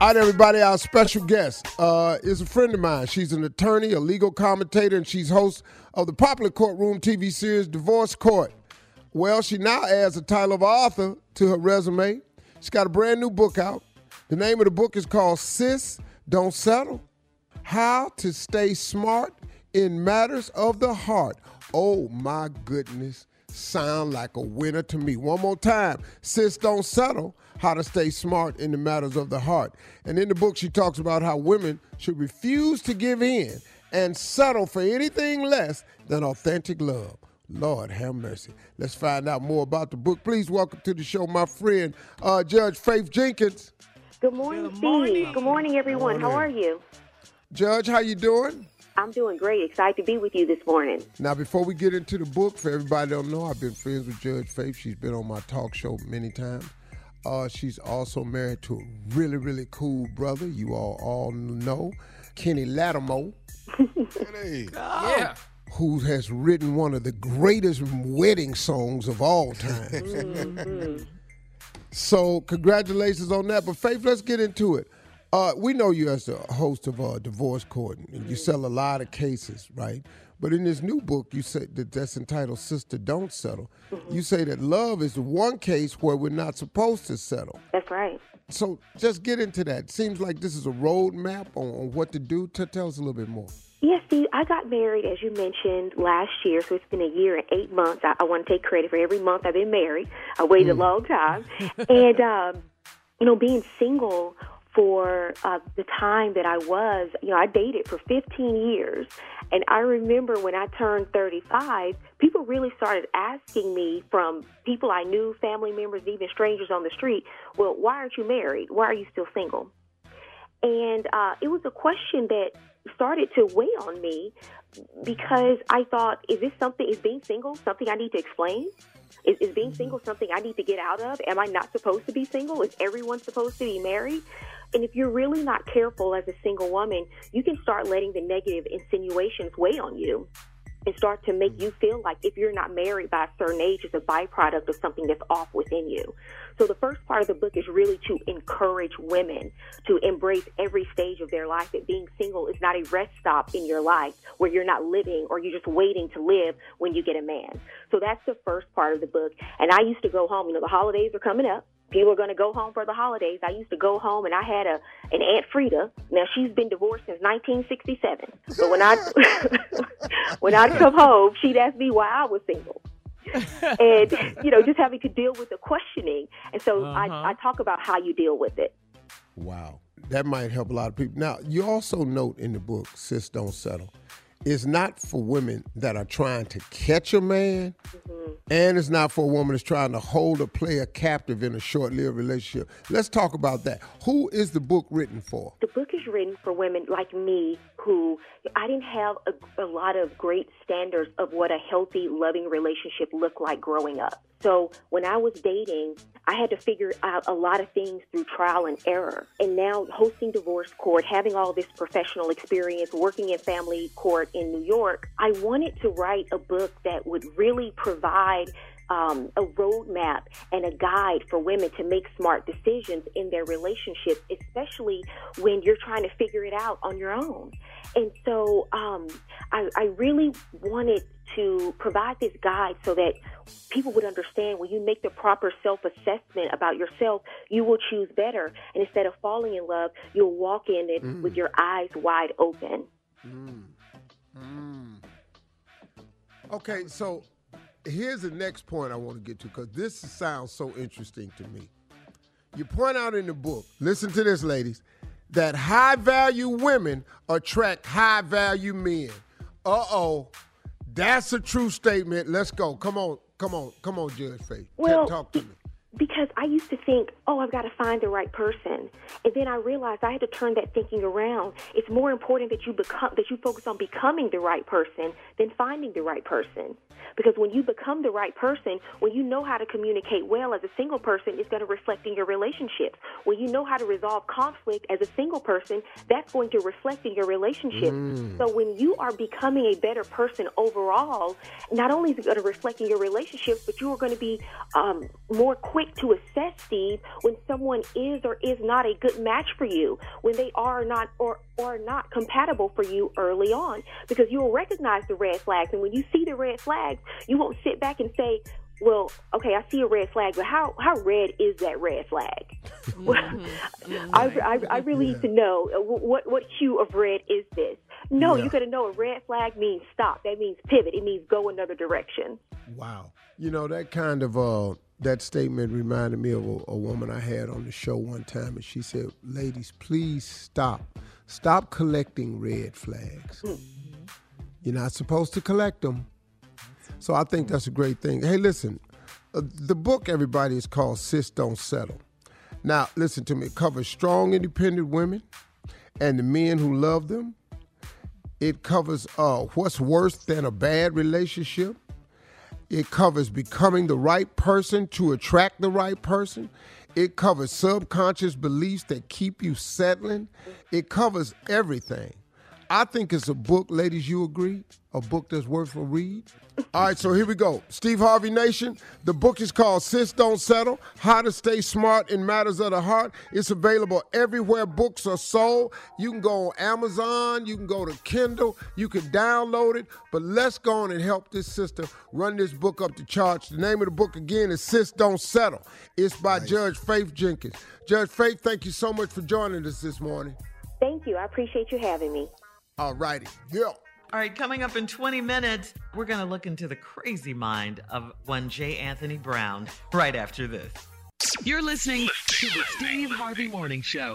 All right, everybody, our special guest uh, is a friend of mine. She's an attorney, a legal commentator, and she's host of the popular courtroom TV series Divorce Court. Well, she now adds the title of author to her resume. She's got a brand new book out. The name of the book is called Sis Don't Settle How to Stay Smart in Matters of the Heart. Oh, my goodness. Sound like a winner to me. One more time. Sis Don't Settle How to Stay Smart in the Matters of the Heart. And in the book, she talks about how women should refuse to give in and settle for anything less than authentic love. Lord have mercy. Let's find out more about the book. Please welcome to the show my friend, uh, Judge Faith Jenkins. Good morning, Steve. Good morning, everyone. How are you? Judge, how you doing? I'm doing great. Excited to be with you this morning. Now, before we get into the book, for everybody that don't know, I've been friends with Judge Faith. She's been on my talk show many times. Uh, she's also married to a really, really cool brother. You all all know, Kenny Lattimore, Hey. Yeah. who has written one of the greatest wedding songs of all time. Mm-hmm. so, congratulations on that. But Faith, let's get into it. Uh, we know you as the host of uh, Divorce Court, and you sell a lot of cases, right? But in this new book, you said that that's entitled "Sister Don't Settle." Mm-hmm. You say that love is the one case where we're not supposed to settle. That's right. So, just get into that. Seems like this is a roadmap on, on what to do. T- tell us a little bit more. Yes, Steve. I got married, as you mentioned, last year, so it's been a year and eight months. I, I want to take credit for every month I've been married. I waited a long time, and um, you know, being single for uh, the time that I was, you know, I dated for 15 years. And I remember when I turned 35, people really started asking me from people I knew, family members, even strangers on the street, well, why aren't you married? Why are you still single? And uh, it was a question that started to weigh on me because I thought, is this something, is being single something I need to explain? Is, is being single something I need to get out of? Am I not supposed to be single? Is everyone supposed to be married? And if you're really not careful as a single woman, you can start letting the negative insinuations weigh on you. And start to make you feel like if you're not married by a certain age, it's a byproduct of something that's off within you. So the first part of the book is really to encourage women to embrace every stage of their life. That being single is not a rest stop in your life where you're not living or you're just waiting to live when you get a man. So that's the first part of the book. And I used to go home, you know, the holidays are coming up people are going to go home for the holidays. I used to go home and I had a an Aunt Frida. Now she's been divorced since 1967. So when I when I'd come home, she'd ask me why I was single. and you know, just having to deal with the questioning. And so uh-huh. I, I talk about how you deal with it. Wow. That might help a lot of people. Now, you also note in the book, Sis Don't Settle, it's not for women that are trying to catch a man. And it's not for a woman that's trying to hold a player captive in a short-lived relationship. Let's talk about that. Who is the book written for? The book is written for women like me who I didn't have a, a lot of great standards of what a healthy, loving relationship looked like growing up. So when I was dating, I had to figure out a lot of things through trial and error. And now hosting divorce court, having all this professional experience, working in family court in New York, I wanted to write a book that would really provide um, a roadmap and a guide for women to make smart decisions in their relationships, especially when you're trying to figure it out on your own. And so um, I, I really wanted to provide this guide so that people would understand when you make the proper self assessment about yourself, you will choose better. And instead of falling in love, you'll walk in it mm. with your eyes wide open. Mm. Mm. Okay, so here's the next point I want to get to because this sounds so interesting to me. You point out in the book, listen to this, ladies, that high value women attract high value men. Uh oh. That's a true statement. Let's go. Come on, come on, come on, Judge Faith. Well, talk to me because I used to think, oh, I've got to find the right person, and then I realized I had to turn that thinking around. It's more important that you become that you focus on becoming the right person than finding the right person. Because when you become the right person, when you know how to communicate well as a single person, it's going to reflect in your relationships. When you know how to resolve conflict as a single person, that's going to reflect in your relationships. Mm. So when you are becoming a better person overall, not only is it going to reflect in your relationships, but you are going to be um, more quick to assess, Steve, when someone is or is not a good match for you, when they are not or are not compatible for you early on, because you will recognize the red flags. And when you see the red flags, you won't sit back and say, well, okay, I see a red flag, but how, how red is that red flag? Mm-hmm. I, I, I really yeah. need to know uh, what, what hue of red is this? No, yeah. you got to know a red flag means stop. That means pivot. It means go another direction. Wow. You know, that kind of, uh, that statement reminded me of a, a woman I had on the show one time, and she said, ladies, please stop. Stop collecting red flags. Mm-hmm. You're not supposed to collect them so I think that's a great thing. Hey, listen, uh, the book, everybody, is called Sis Don't Settle. Now, listen to me. It covers strong, independent women and the men who love them. It covers uh, what's worse than a bad relationship. It covers becoming the right person to attract the right person. It covers subconscious beliefs that keep you settling. It covers everything. I think it's a book, ladies, you agree? A book that's worth a read? All right, so here we go. Steve Harvey Nation. The book is called Sis Don't Settle How to Stay Smart in Matters of the Heart. It's available everywhere books are sold. You can go on Amazon, you can go to Kindle, you can download it. But let's go on and help this sister run this book up the charge. The name of the book again is Sis Don't Settle. It's by nice. Judge Faith Jenkins. Judge Faith, thank you so much for joining us this morning. Thank you. I appreciate you having me. All righty. Yeah. All right, coming up in 20 minutes, we're going to look into the crazy mind of one J. Anthony Brown right after this. You're listening to the Steve Harvey Morning Show.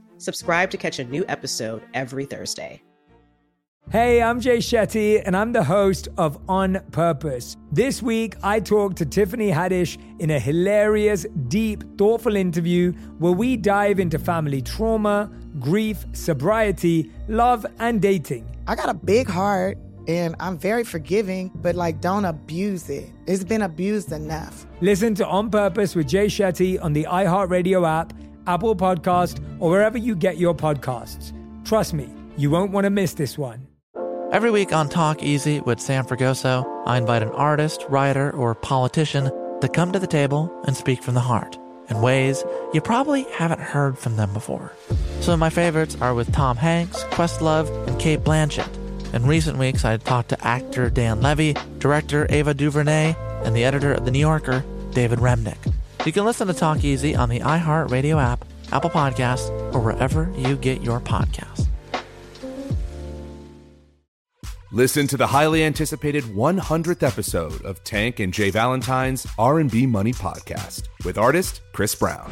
Subscribe to catch a new episode every Thursday. Hey, I'm Jay Shetty, and I'm the host of On Purpose. This week, I talked to Tiffany Haddish in a hilarious, deep, thoughtful interview where we dive into family trauma, grief, sobriety, love, and dating. I got a big heart and I'm very forgiving, but like don't abuse it. It's been abused enough. Listen to On Purpose with Jay Shetty on the iHeartRadio app, Apple Podcast, or wherever you get your podcasts. Trust me, you won't want to miss this one. Every week on Talk Easy with Sam Fragoso, I invite an artist, writer, or politician to come to the table and speak from the heart in ways you probably haven't heard from them before. Some of my favorites are with Tom Hanks, Questlove, and Cate Blanchett. In recent weeks, I talked to actor Dan Levy, director Ava DuVernay, and the editor of The New Yorker, David Remnick. You can listen to Talk Easy on the iHeartRadio app, Apple Podcasts, or wherever you get your podcasts. Listen to the highly anticipated 100th episode of Tank and Jay Valentine's R&B Money podcast with artist Chris Brown.